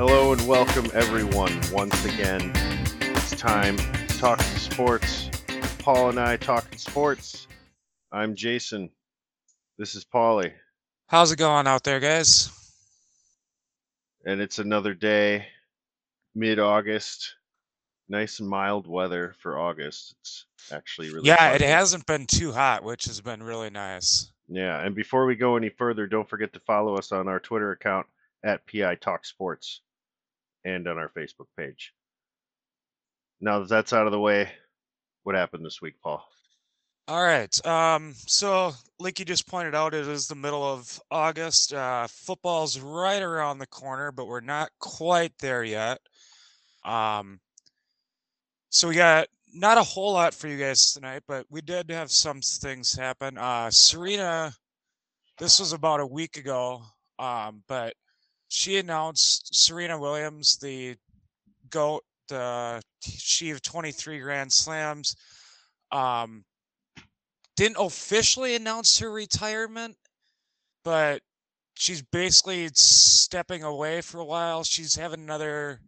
Hello and welcome everyone once again. It's time to talk sports. Paul and I talking sports. I'm Jason. This is Paulie. How's it going out there, guys? And it's another day, mid August. Nice and mild weather for August. It's actually really Yeah, it hasn't been too hot, which has been really nice. Yeah, and before we go any further, don't forget to follow us on our Twitter account at PI Talk Sports and on our Facebook page. Now that that's out of the way, what happened this week, Paul? All right. Um, so like you just pointed out, it is the middle of August. Uh, football's right around the corner, but we're not quite there yet. Um, so we got not a whole lot for you guys tonight, but we did have some things happen. Uh, Serena, this was about a week ago, um, but she announced Serena Williams, the GOAT, the she of 23 Grand Slams, um, didn't officially announce her retirement, but she's basically stepping away for a while. She's having another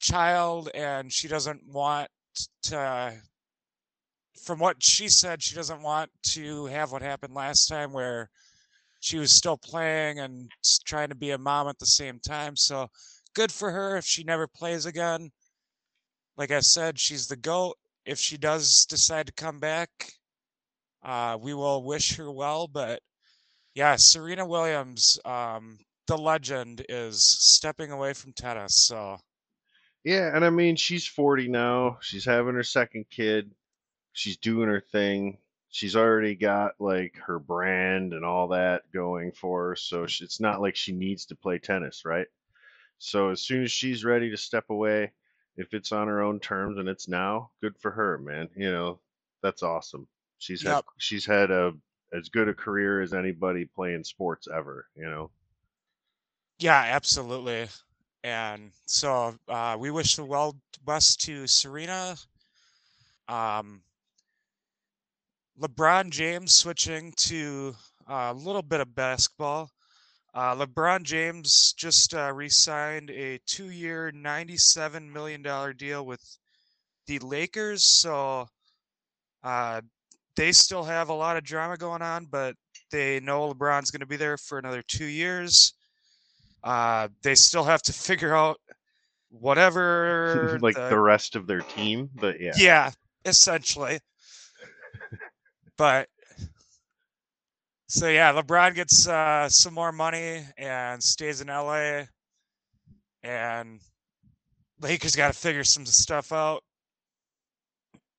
child and she doesn't want to from what she said she doesn't want to have what happened last time where she was still playing and trying to be a mom at the same time so good for her if she never plays again like i said she's the goat if she does decide to come back uh, we will wish her well but yeah serena williams um, the legend is stepping away from tennis so Yeah, and I mean, she's 40 now. She's having her second kid. She's doing her thing. She's already got like her brand and all that going for her. So sh- it's not like she needs to play tennis, right? So as soon as she's ready to step away, if it's on her own terms and it's now, good for her, man. You know, that's awesome. She's had she's had a as good a career as anybody playing sports ever, you know. Yeah, absolutely. And so uh, we wish the well best to Serena. Um, LeBron James switching to uh, a little bit of basketball. Uh, LeBron James just uh, re-signed a two-year, ninety-seven million dollar deal with the Lakers. So uh, they still have a lot of drama going on, but they know LeBron's going to be there for another two years. Uh, they still have to figure out whatever like the, the rest of their team, but yeah. yeah, essentially. But so yeah, LeBron gets uh, some more money and stays in LA, and Lakers got to figure some stuff out.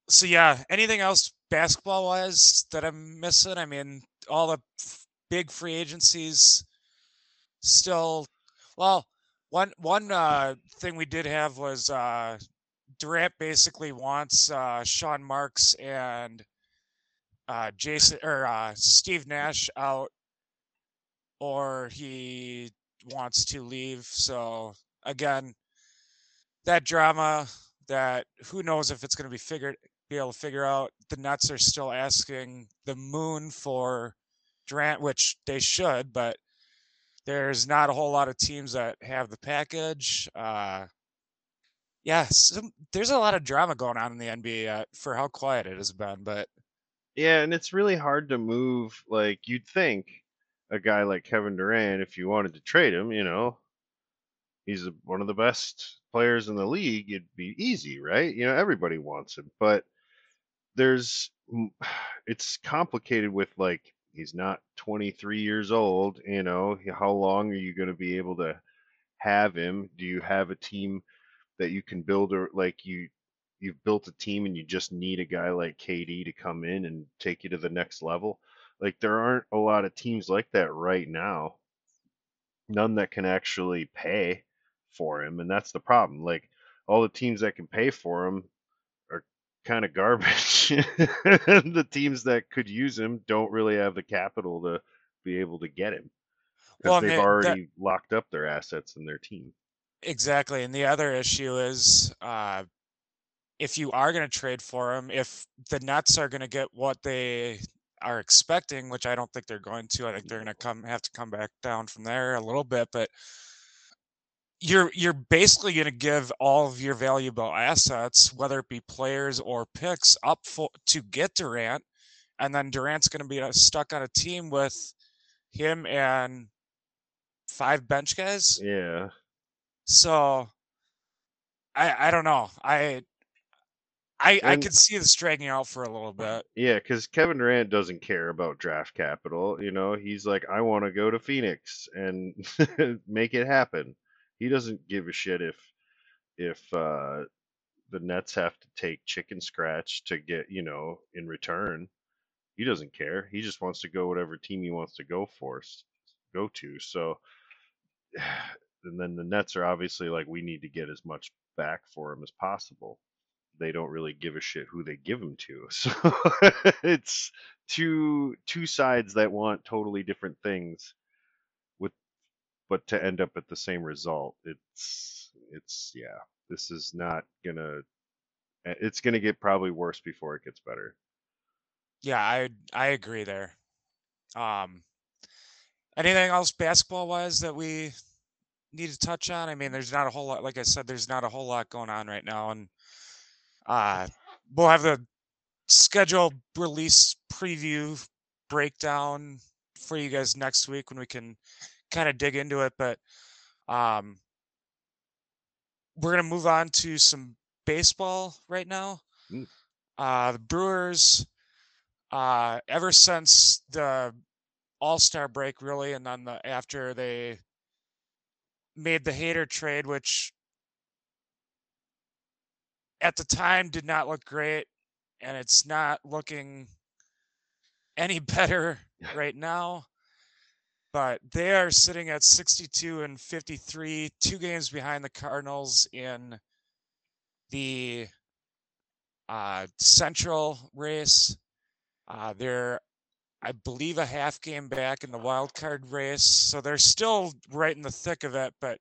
So yeah, anything else basketball wise that I'm missing? I mean, all the f- big free agencies still. Well, one one uh, thing we did have was uh, Durant basically wants uh, Sean Marks and uh, Jason or uh, Steve Nash out, or he wants to leave. So again, that drama that who knows if it's going to be figured be able to figure out. The Nets are still asking the moon for Durant, which they should, but there's not a whole lot of teams that have the package. Uh, some, there's a lot of drama going on in the NBA uh, for how quiet it has been, but Yeah, and it's really hard to move. Like you'd think a guy like Kevin Durant, if you wanted to trade him, you know, he's one of the best players in the league. It'd be easy, right? You know, everybody wants him, but there's it's complicated with like he's not 23 years old. You know, how long are you going to be able to have him? Do you have a team that you can build or like you you've built a team and you just need a guy like KD to come in and take you to the next level? Like there aren't a lot of teams like that right now. None that can actually pay for him, and that's the problem. Like all the teams that can pay for him are kind of garbage. the teams that could use him don't really have the capital to be able to get him because Well, they've they- that- already locked up their assets in their team. Exactly. And the other issue is uh, if you are going to trade for him, if the Nets are going to get what they are expecting, which I don't think they're going to, I think they're going to come have to come back down from there a little bit. But you're you're basically going to give all of your valuable assets, whether it be players or picks, up for to get Durant, and then Durant's going to be uh, stuck on a team with him and five bench guys. Yeah. So I I don't know. I I I could see this dragging out for a little bit. Yeah, because Kevin Durant doesn't care about draft capital. You know, he's like, I want to go to Phoenix and make it happen. He doesn't give a shit if if uh, the Nets have to take chicken scratch to get, you know, in return. He doesn't care. He just wants to go whatever team he wants to go for, go to. So, and then the Nets are obviously like, we need to get as much back for him as possible they don't really give a shit who they give them to. So it's two two sides that want totally different things with but to end up at the same result. It's it's yeah. This is not gonna it's gonna get probably worse before it gets better. Yeah, I I agree there. Um anything else basketball wise that we need to touch on? I mean, there's not a whole lot like I said there's not a whole lot going on right now and uh we'll have the schedule release preview breakdown for you guys next week when we can kind of dig into it but um we're going to move on to some baseball right now Mm. uh the brewers uh ever since the all-star break really and then the after they made the Hader trade which at the time did not look great and it's not looking any better right now. But they are sitting at 62 and 53, two games behind the Cardinals in the uh, Central race. Uh, they're, I believe, a half game back in the wild card race, so they're still right in the thick of it. But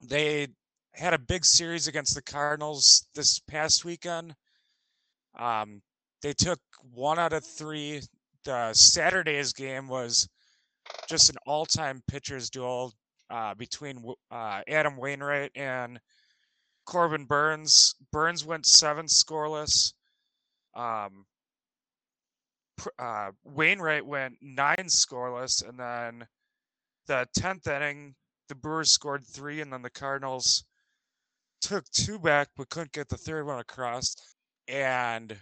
they had a big series against the Cardinals this past weekend. Um, they took one out of three. The Saturday's game was just an all-time pitchers duel uh, between uh, Adam Wainwright and Corbin Burnes. Burnes went seven scoreless. Um, uh, Wainwright went nine scoreless, and then the tenth inning, the Brewers scored three, and then the Cardinals took two back but couldn't get the third one across. And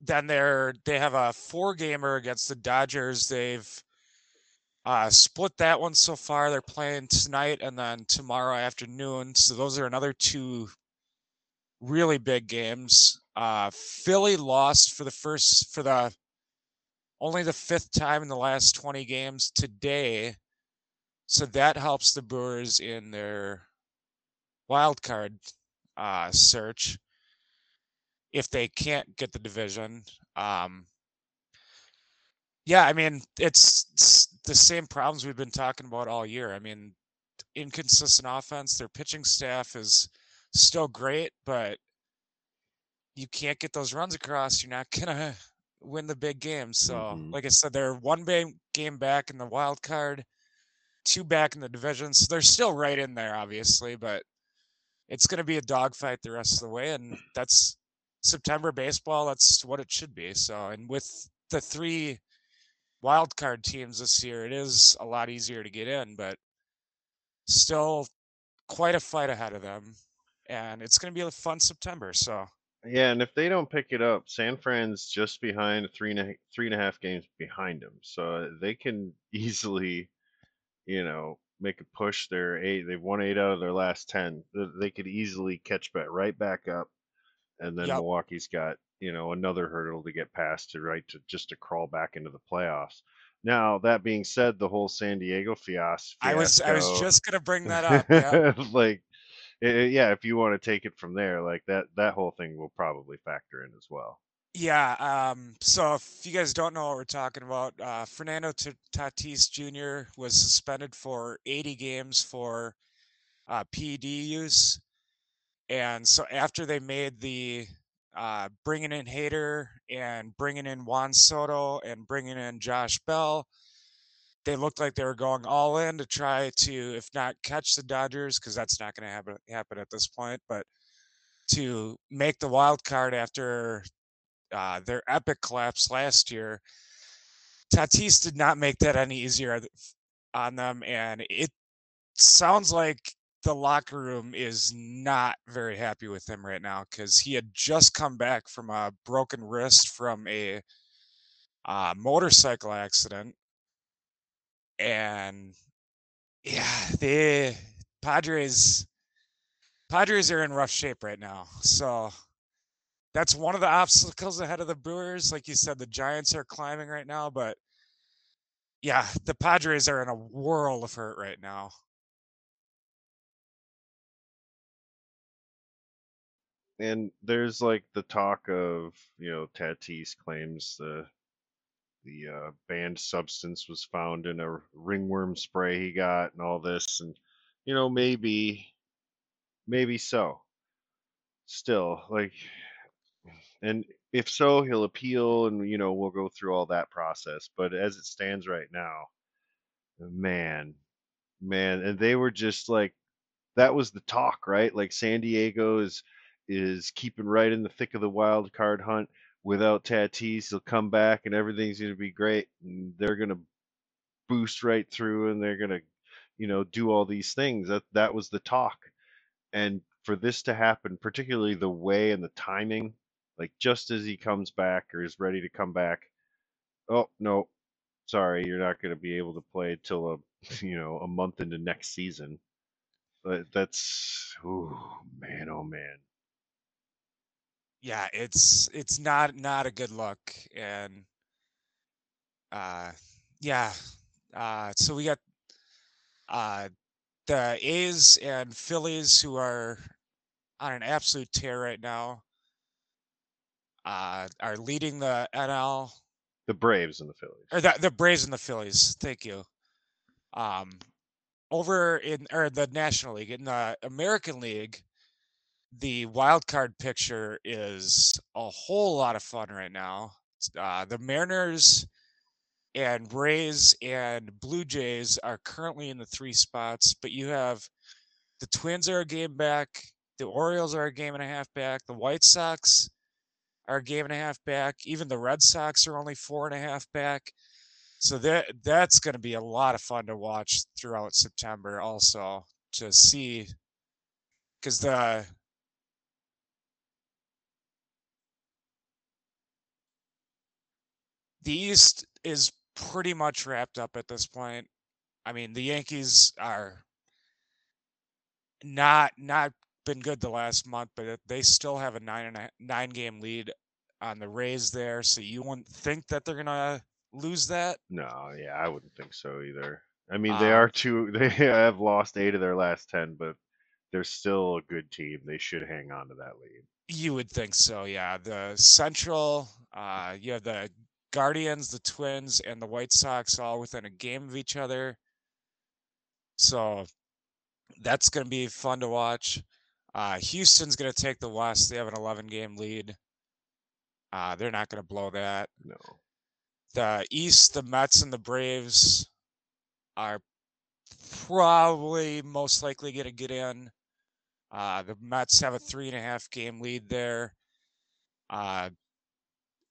then they're they have a four gamer against the Dodgers. They've uh, split that one so far. They're playing tonight and then tomorrow afternoon. So those are another two really big games. Uh, Philly lost for the first for the only the fifth time in the last 20 games today. So that helps the Brewers in their wild card uh, search if they can't get the division. Um, yeah, I mean, it's, it's the same problems we've been talking about all year. I mean, inconsistent offense. Their pitching staff is still great, but you can't get those runs across. You're not gonna win the big games. So, Mhm. like I said, they're one big game back in the wild card, two back in the division. So they're still right in there, obviously, but it's going to be a dogfight the rest of the way. And that's September baseball. That's what it should be. So, and with the three wild card teams this year, it is a lot easier to get in, but still quite a fight ahead of them. And it's going to be a fun September. So, Yeah, and if they don't pick it up, San Fran's just behind three and a three and a half games behind them, so they can easily, you know, make a push. They're eight. They've won eight out of their last ten. They could easily catch back right back up, and then Yep. Milwaukee's got you know another hurdle to get past to right to just to crawl back into the playoffs. Now that being said, the whole San Diego fiasco. I was I was just going to bring that up. Yeah. like i- i- yeah if you want to take it from there like that that whole thing will probably factor in as well Yeah. Um, so if you guys don't know what we're talking about, uh, Fernando Tatis Jr. was suspended for 80 games for uh, PED use, and so after they made the uh, bringing in Hader and bringing in Juan Soto and bringing in Josh Bell, they looked like they were going all in to try to, if not catch the Dodgers, because that's not going to happen happen at this point, but to make the wild card after uh, their epic collapse last year. Tatis did not make that any easier on them, and it sounds like the locker room is not very happy with him right now because he had just come back from a broken wrist from a uh, motorcycle accident, and yeah, the Padres Padres are in rough shape right now. So that's one of the obstacles ahead of the Brewers. Like you said, the Giants are climbing right now, but yeah, the Padres are in a whirl of hurt right now. And there's like the talk of, you know, Tatis claims the the uh, banned substance was found in a ringworm spray he got and all this and you know maybe maybe so still like and if so he'll appeal and you know we'll go through all that process but as it stands right now man man and they were just like that was the talk right? Like san diego is is keeping right in the thick of the wild card hunt. Without tatis he'll come back and everything's going to be great and they're going to boost right through and they're going to you know do all these things. That that was the talk. And for this to happen particularly the way and the timing like just as he comes back or is ready to come back oh no sorry you're not going to be able to play till a you know a month into next season. But that's oh man oh man. Yeah it's it's not not a good look and uh yeah uh so we got uh the A's and Phillies who are on an absolute tear right now uh, are leading the NL. The Braves and the Phillies. Or the, the Braves and the Phillies. Thank you. Um, over in or the National League in the American League, the wild card picture is a whole lot of fun right now. Uh, the Mariners and Rays and Blue Jays are currently in the three spots, but you have the Twins are a game back, the Orioles are a game and a half back, the White Sox are a game and a half back, even the Red Sox are only four and a half back. So that that's going to be a lot of fun to watch throughout September also to see cuz the the East is pretty much wrapped up at this point. I mean, the Yankees are not not been good the last month, but they still have a nine and a nine game lead on the Rays there. So you wouldn't think that they're gonna lose that. No, yeah, I wouldn't think so either. I mean, they um, are two. They have lost eight of their last ten, but they're still a good team. They should hang on to that lead. You would think so, yeah. The Central, uh, you have the Guardians, the Twins, and the White Sox all within a game of each other. So that's going to be fun to watch. Uh, Houston's going to take the West. They have an 11 game lead. Uh, they're not going to blow that. No. The East, the Mets and the Braves are probably most likely going to get in. Uh, the Mets have a three and a half game lead there. Uh,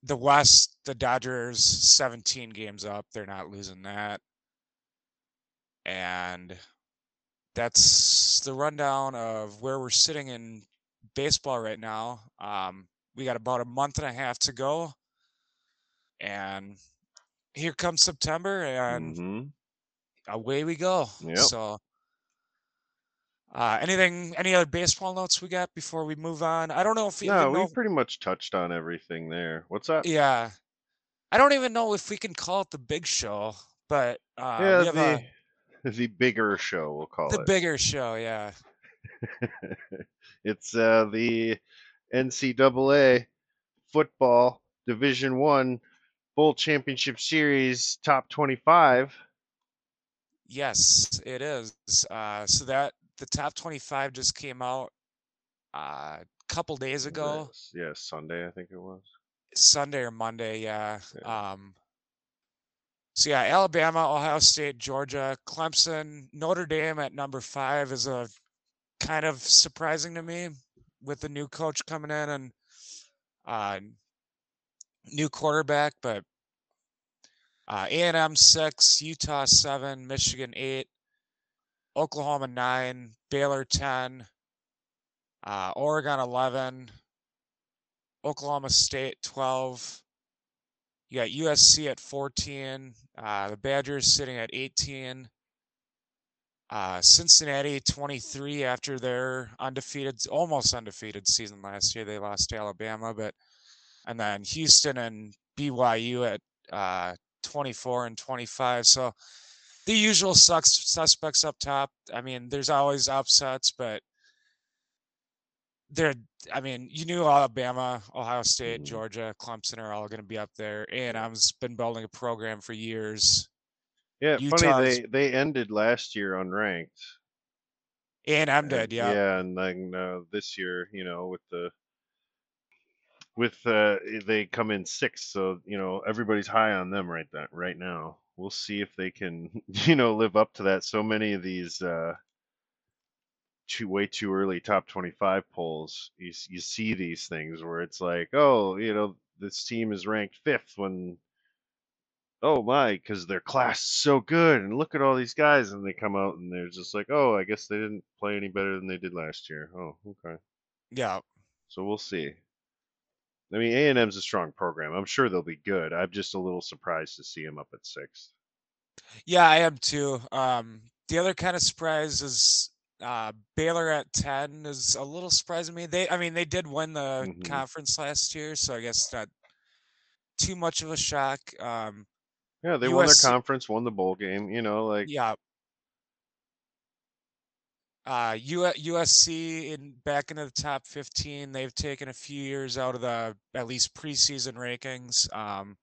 the West, the Dodgers, 17 games up. They're not losing that. And that's the rundown of where we're sitting in baseball right now. Um, we got about a month and a half to go. And here comes September, and mm-hmm. away we go. Yep. So uh, anything, any other baseball notes we got before we move on? I don't know if no, we pretty much touched on everything there. What's up? Yeah, I don't even know if we can call it the big show, but uh, yeah, the a, the bigger show we'll call the it the bigger show. Yeah, it's uh, the NCAA football Division One Bowl Championship Series top twenty-five. Yes, it is. Uh, so that the top 25 just came out uh, a couple days ago. Yeah, Sunday I think it was. Sunday or Monday, yeah. yeah. Um, So yeah, Alabama, Ohio State, Georgia, Clemson, Notre Dame at number five is a kind of surprising to me with the new coach coming in and uh, new quarterback, but uh, A&M six, Utah seven, Michigan eight, Oklahoma nine, Baylor ten, uh, Oregon eleven, Oklahoma State twelve. You got USC at fourteen, uh, the Badgers sitting at eighteen. Uh, Cincinnati 23 after their undefeated, almost undefeated season last year. They lost to Alabama, but and then Houston and BYU at uh, 24 and 25. So the usual sucks, suspects up top. I mean, there's always upsets, but they're. I mean, you knew Alabama, Ohio State, Mhm. Georgia, Clemson are all going to be up there. And I've been building a program for years. Yeah, Utah's- funny they they ended last year unranked. And I'm dead. Yeah. Yeah, and then uh, this year, you know, with the with uh they come in sixth, so you know everybody's high on them right that right now. We'll see if they can, you know, live up to that. So many of these uh too way too early top 25 polls you, you see these things where it's like oh you know this team is ranked fifth when oh my because their class is so good and look at all these guys and they come out and they're just like oh i guess they didn't play any better than they did last year. Oh okay. Yeah. so we'll see. I mean a&m's a strong program. I'm sure they'll be good. I'm just a little surprised to see them up at sixth. Yeah, I am too. Um, the other kind of surprise is uh, Baylor at ten is a little surprising to me. They, I mean, they did win the Mhm. conference last year, so I guess not too much of a shock. Um, yeah they won their conference won the bowl game you know like yeah. Uh, U- USC in back into the top fifteen. They've taken a few years out of the at least preseason rankings. Um,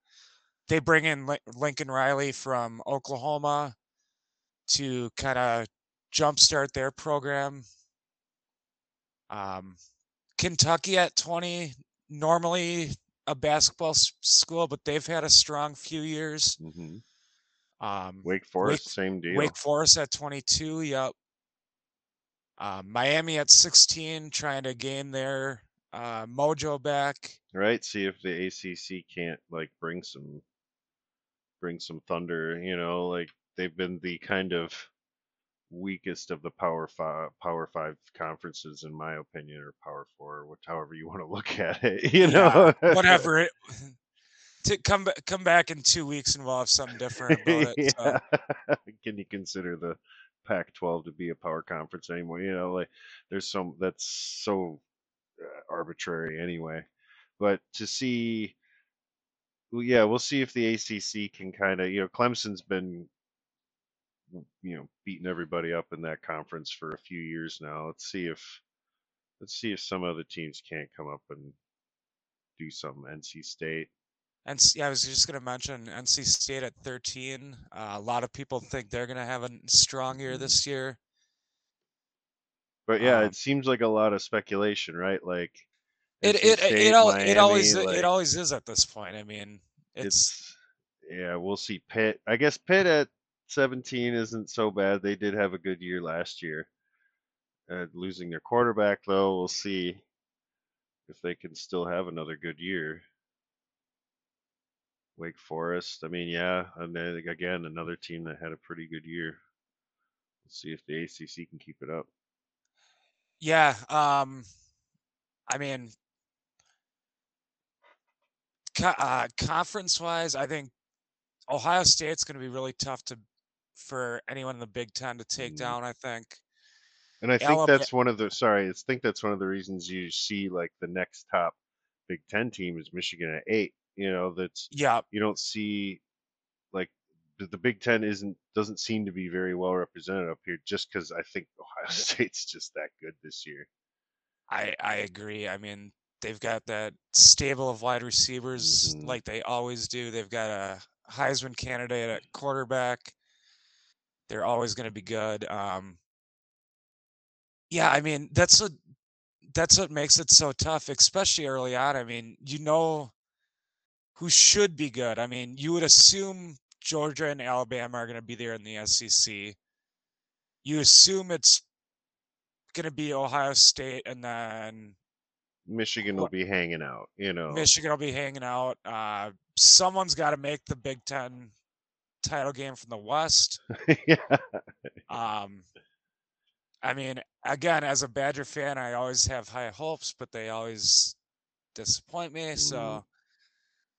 they bring in Lin- Lincoln Riley from Oklahoma to kind of jumpstart their program. Um, Kentucky at 20, normally a basketball s- school, but they've had a strong few years. mhm. Um, wake forest same deal Wake Forest at 22, yep. Um, Miami at 16, trying to gain their uh, mojo back. right see if the acc can't like bring some bring some thunder you know like they've been the kind of weakest of the power five power five conferences in my opinion or power four what however you want to look at it you know Yeah, whatever. It, to come come back in two weeks and we'll have something different about it. So. yeah. can you consider the pac 12 to be a power conference anymore you know like there's some that's so uh, arbitrary anyway but to see well, yeah, we'll see if the ACC can kind of, you know, Clemson's been, you know, beating everybody up in that conference for a few years now. Let's see if, let's see if some other teams can't come up and do something. NC State, And yeah, I was just going to mention NC State at 13. Uh, a lot of people think they're going to have a strong year Mhm. this year. but yeah, Um, it seems like a lot of speculation, right? Like It NC it State, it, al- Miami, it always like, it always is at this point. I mean, it's, it's yeah, we'll see Pitt. I guess Pitt at 17 isn't so bad. They did have a good year last year. Uh, losing their quarterback though, we'll see if they can still have another good year. Wake Forest, I mean, yeah, and then again another team that had a pretty good year. Let's see if the ACC can keep it up. yeah. Um, I mean, uh, conference wise, I think Ohio State's going to be really tough to for anyone in the Big Ten to take Mm. down. I think. And I think Alaba- that's one of the sorry, I think that's one of the reasons you see like the next top Big Ten team is Michigan at eight. You know, that's Yeah, you don't see like the, Big Ten isn't doesn't seem to be very well represented up here just because I think Ohio State's just that good this year. I I agree. I mean, they've got that stable of wide receivers Mhm. like they always do. They've got a Heisman candidate at quarterback. They're always going to be good. Um, yeah, I mean that's what that's what makes it so tough, especially early on. I mean, you know who should be good. I mean, you would assume Georgia and Alabama are going to be there in the SEC. You assume it's going to be Ohio State and then Michigan will be hanging out, you know. Michigan will be hanging out. Uh, someone's got to make the Big Ten title game from the West. yeah. Um, I mean, again, as a Badger fan, I always have high hopes, but they always disappoint me. So,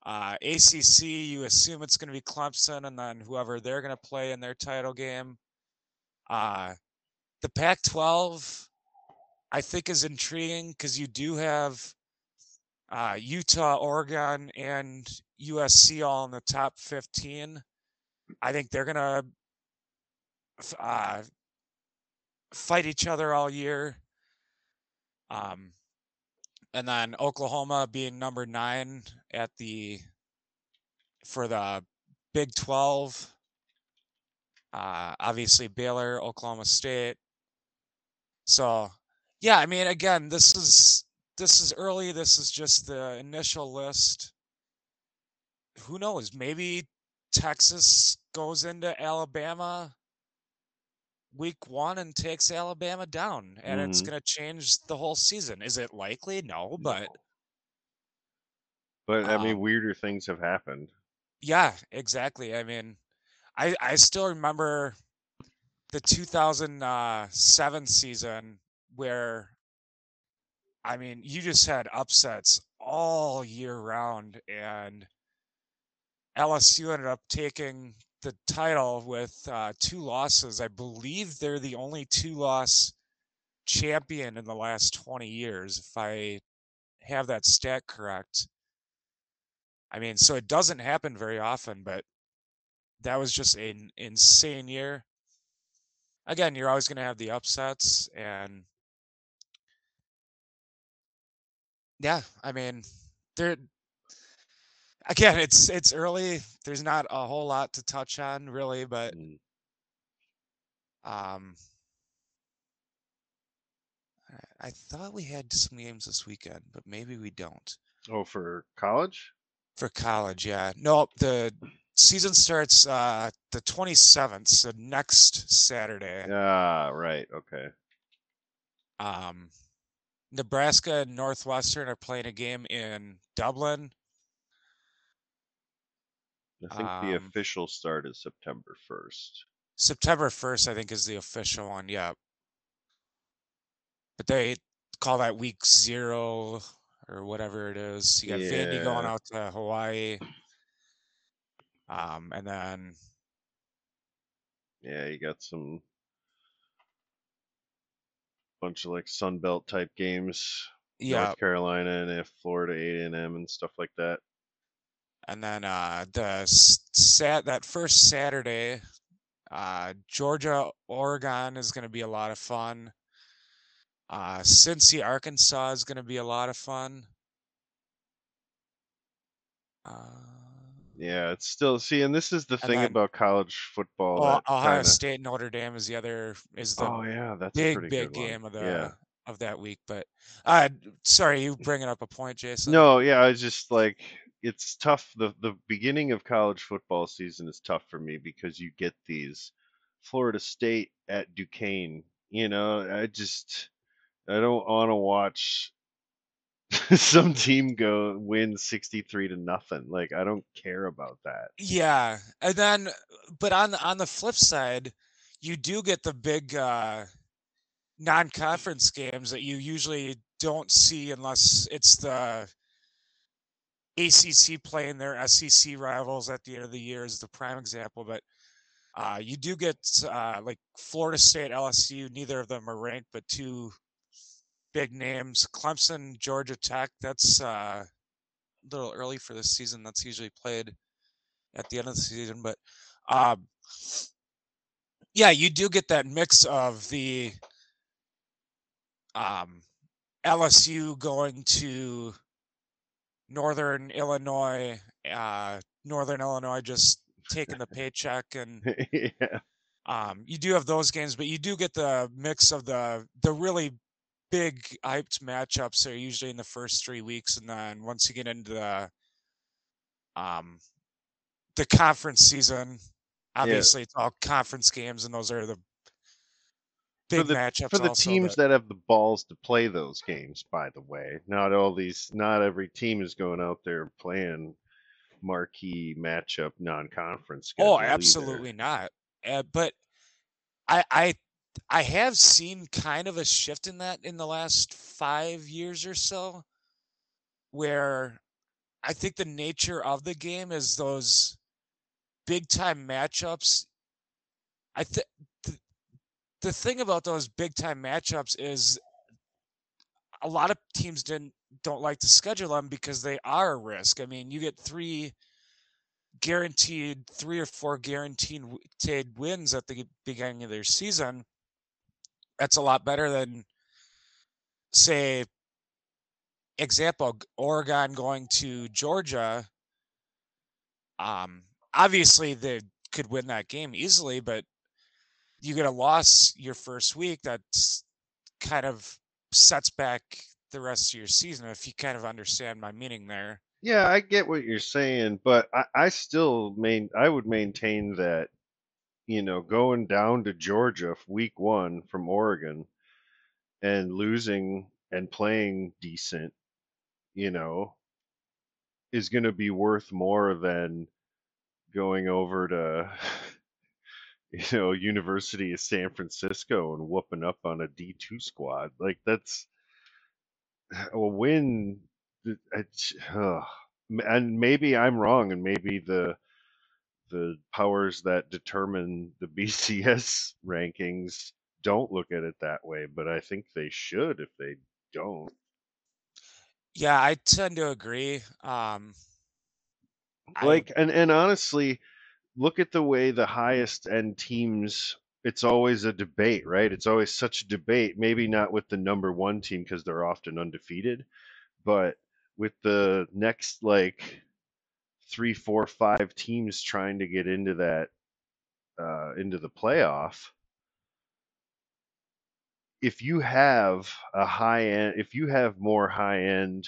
uh, ACC, you assume it's going to be Clemson, and then whoever they're going to play in their title game. Uh, the Pac-12, I think, is intriguing because you do have uh, Utah, Oregon, and USC all in the top 15. I think they're to uh, fight each other all year. Um, and then Oklahoma being number nine at the for the Big Twelve. Uh, obviously Baylor, Oklahoma State. So, yeah, I mean, again, this is this is early. This is just the initial list. Who knows? Maybe Texas goes into Alabama week one and takes Alabama down, and mm-hmm. it's going to change the whole season. Is it likely? No, but. But I mean, um, weirder things have happened. Yeah, exactly. I mean, I I still remember the 2007 season where, I mean, you just had upsets all year round, and LSU ended up taking the title with uh, two losses. I believe they're the only two loss champion in the last 20 years, if I have that stat correct. I mean, so it doesn't happen very often, but that was just an insane year. Again, you're always going to have the upsets, and yeah, I mean, there again, it's it's early. There's not a whole lot to touch on really, but mm. um, I thought we had some games this weekend, but maybe we don't. Oh, for college? For college, yeah. No, the season starts uh the 27th, so next Saturday. Ah, right. Okay. Um Nebraska and Northwestern are playing a game in Dublin I think the um official start is September 1st. September 1st, I think, is the official one. Yeah. But they call that week zero or whatever it is. You got Vandy going out to Hawaii. Um, and then Yeah, you got some bunch of like Sun Belt type games. yeah, North Carolina and if Florida A and M and stuff like that. And then uh, the sat that first Saturday, uh, Georgia Oregon is going to be a lot of fun. Uh, Cincy Arkansas is going to be a lot of fun. Uh, yeah, it's still see, and this is the thing then, about college football. Oh, Ohio kinda... State Notre Dame is the other is the oh yeah, that's big big game of the yeah. of that week. But uh, sorry, you bringing up a point, Jason? No, yeah, I was just like it's tough. The the beginning of college football season is tough for me because you get these Florida State at Duquesne. You know, I just I don't want to watch some team go win 63 to nothing. Like I don't care about that. Yeah. And then but on on the flip side, you do get the big uh non-conference games that you usually don't see unless it's the ACC playing their SEC rivals at the end of the year is the prime example, but uh, you do get uh, like Florida State, LSU. Neither of them are ranked, but two big names: Clemson, Georgia Tech. That's uh, a little early for this season. That's usually played at the end of the season, but um, yeah, you do get that mix of the um, LSU going to Northern Illinois, uh, Northern Illinois just taking the paycheck and yeah. um, you do have those games, but you do get the mix of the the really big hyped matchups are usually in the first three weeks, and then once you get into the um, the conference season. Obviously, yeah. it's all conference games, and those are the big for the, matchups for the also, teams but... that have the balls to play those games. By the way, not all these, not every team is going out there playing marquee matchup non-conference. Games. Oh, absolutely either. not. Uh, but I, I, I have seen kind of a shift in that in the last five years or so, where I think the nature of the game is those big time matchups. I think the, thing about those big time matchups is a lot of teams didn't don't like to schedule them because they are a risk. I mean, you get three guaranteed three or four guaranteed wins at the beginning of their season. That's a lot better than say example Oregon going to Georgia. Um obviously they could win that game easily, but you get a loss your first week that's kind of sets back the rest of your season if you kind of understand my meaning there. Yeah i get what you're saying but i, I still main i would maintain that you know going down to georgia week one from oregon and losing and playing decent you know is going to be worth more than going over to you know University of San Francisco and whooping up on a D two squad. Like that's a win. Uh, and maybe I'm wrong, and maybe the the powers that determine the BCS rankings don't look at it that way, but I think they should if they don't. Yeah, I tend to agree. Um, like I, and and honestly look at the way the highest end teams it's always a debate right? It's always such a debate maybe not with the number one team because they're often undefeated but with the next like three four five teams trying to get into that uh, into the playoff if you have a high end if you have more high end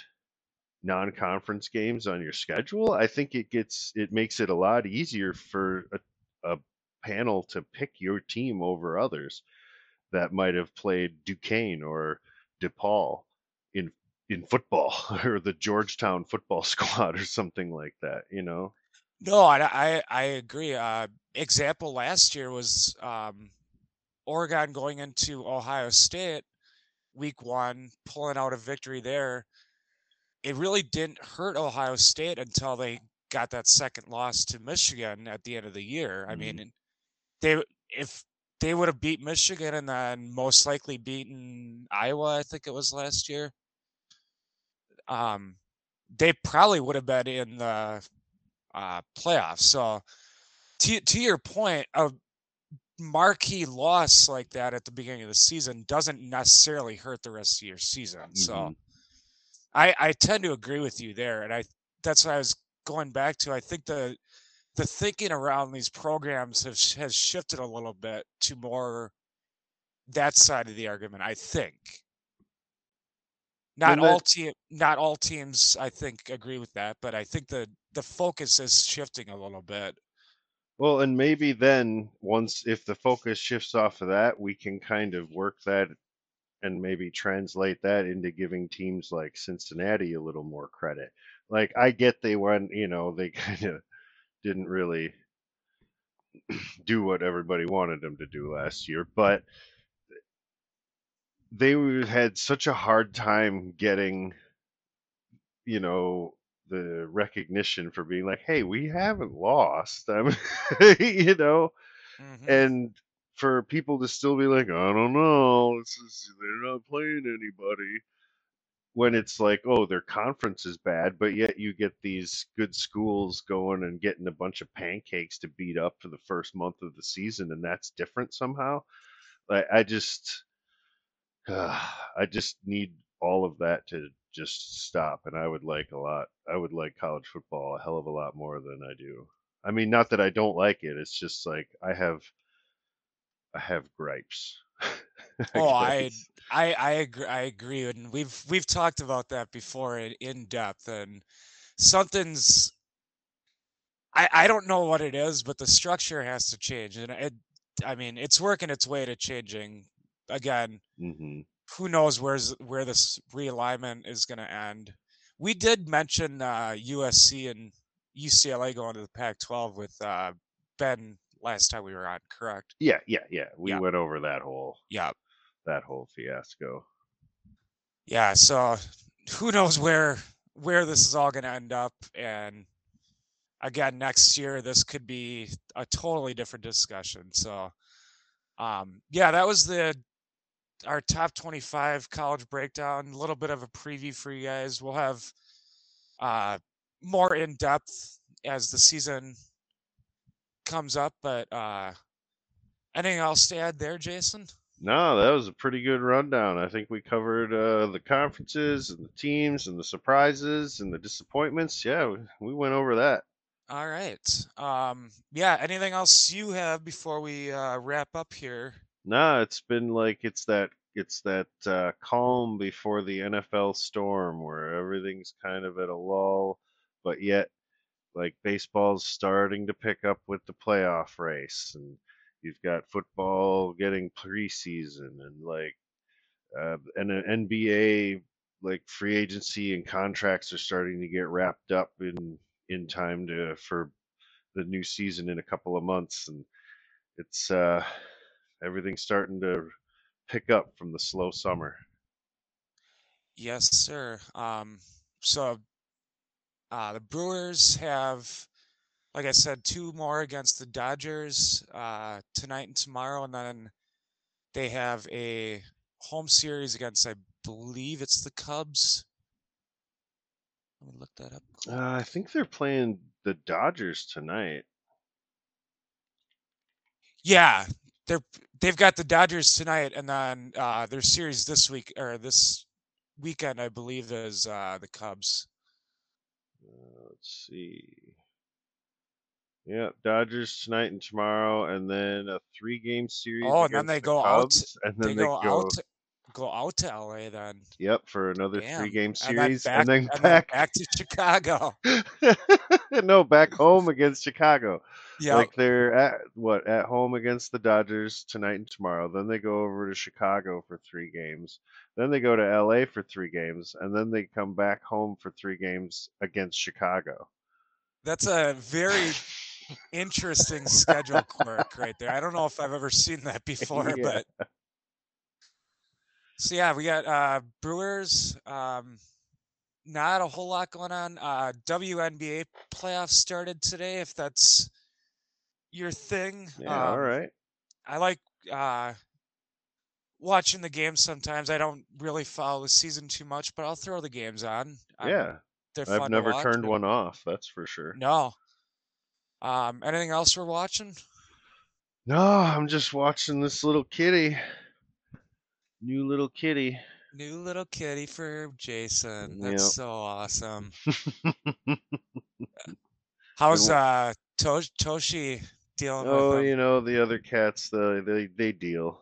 non-conference games on your schedule, I think it gets it makes it a lot easier for a, a panel to pick your team over others that might have played Duquesne or DePaul in in football or the Georgetown football squad or something like that, you know. No, I I, I agree. Uh, example last year was um, Oregon going into Ohio State week one, pulling out a victory there it really didn't hurt Ohio State until they got that second loss to Michigan at the end of the year. I mean, mm-hmm. they if they would have beat Michigan and then most likely beaten Iowa, I think it was last year. Um, they probably would have been in the uh, playoffs. So, to to your point, a marquee loss like that at the beginning of the season doesn't necessarily hurt the rest of your season. Mm-hmm. So I I tend to agree with you there, and I that's what I was going back to. I think the the thinking around these programs have has shifted a little bit to more that side of the argument. I think not all team not all teams I think agree with that, but I think the the focus is shifting a little bit. Well, and maybe then once if the focus shifts off of that, we can kind of work that and maybe translate that into giving teams like Cincinnati a little more credit. Like I get they went, you know, they kind of didn't really do what everybody wanted them to do last year, but they had such a hard time getting you know the recognition for being like hey we haven't lost i mean you know mm-hmm. and for people to still be like, I don't know, is, they're not playing anybody. When it's like, oh, their conference is bad, but yet you get these good schools going and getting a bunch of pancakes to beat up for the first month of the season, and that's different somehow. Like, I just, uh, I just need all of that to just stop. And I would like a lot. I would like college football a hell of a lot more than I do. I mean, not that I don't like it. It's just like I have I have gripes. oh, I, I, I agree. I agree, and we've we've talked about that before in, in depth, and something's I I don't know what it is, but the structure has to change, and it. I mean, it's working its way to changing. Again, hmm who knows where's where this realignment is going to end. We did mention uh, USC and UCLA going to the Pac-12 with uh, Ben last time we were on, correct? Yeah, yeah, yeah. We Yeah. went over that whole Yeah. that whole fiasco. Yeah, so who knows where where this is all going to end up and again next year this could be a totally different discussion. So um yeah, that was the our top 25 college breakdown, a little bit of a preview for you guys. We'll have uh more in depth as the season comes up, but uh anything else to add there, Jason? No, that was a pretty good rundown. I think we covered uh, the conferences and the teams and the surprises and the disappointments. Yeah, we, we went over that. All right. Um, yeah. Anything else you have before we uh, wrap up here? No, it's been like it's that it's that uh, calm before the NFL storm where everything's kind of at a lull, but yet like baseball's starting to pick up with the playoff race and you've got football getting preseason and like uh, and an NBA like free agency and contracts are starting to get wrapped up in in time to for the new season in a couple of months and it's uh everything's starting to pick up from the slow summer. Yes, sir. Um, so uh, the Brewers have, like I said, two more against the Dodgers uh, tonight and tomorrow, and then they have a home series against, I believe it's the Cubs. Let me look that up. Uh, I think they're playing the Dodgers tonight. Yeah, they're they've got the Dodgers tonight, and then uh, their series this week or this weekend, I believe, is uh, the Cubs. Uh, let's see. Yeah, Dodgers tonight and tomorrow, and then a three-game series. Oh, and then they the go out- and then They go out, go out to LA then. Yep, for another Damn. three-game And then series, back, and then and then back. back to Chicago. no, back home against Chicago. Yeah, Like they're at what at home against the Dodgers tonight and tomorrow. Then they go over to Chicago for three games. Then they go to LA for three games, and then they come back home for three games against Chicago. that's a very interesting schedule quirk right there. I don't know if I've ever seen that before, Yeah. but so yeah, we got uh Brewers. Um, not a whole lot going on. Uh, WNBA playoffs started today. If that's your thing, Yeah, all Um, right. I like uh, watching the games sometimes. I don't really follow the season too much, but I'll throw the games on. Um, Yeah, they're fun I've never turned one off. That's for sure. No. Um, anything else we're watching? No, I'm just watching this little kitty, new little kitty. New little kitty for Jason. That's Yep. so awesome. How's uh to- Toshi dealing Oh, with him? you know the other cats, the they they deal.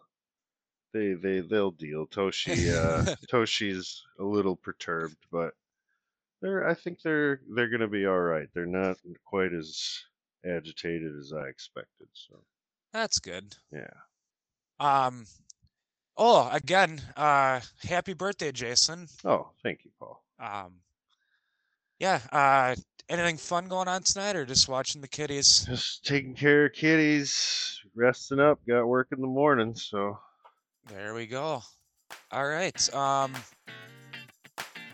They they they'll deal. Toshi uh Toshi's a little perturbed, but they're I think they're they're gonna be all right. They're not quite as agitated as I expected. So That's good. yeah. Um oh again, uh happy birthday, Jason. Oh, thank you, Paul. Um yeah, uh anything fun going on tonight or just watching the kitties? Just taking care of kitties, resting up. Got work in the morning, so There we go. All right. Um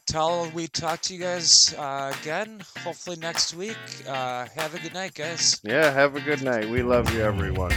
till we talk to you guys uh, again, hopefully next week. Uh have a good night, guys. yeah. Have a good night. We love you, everyone.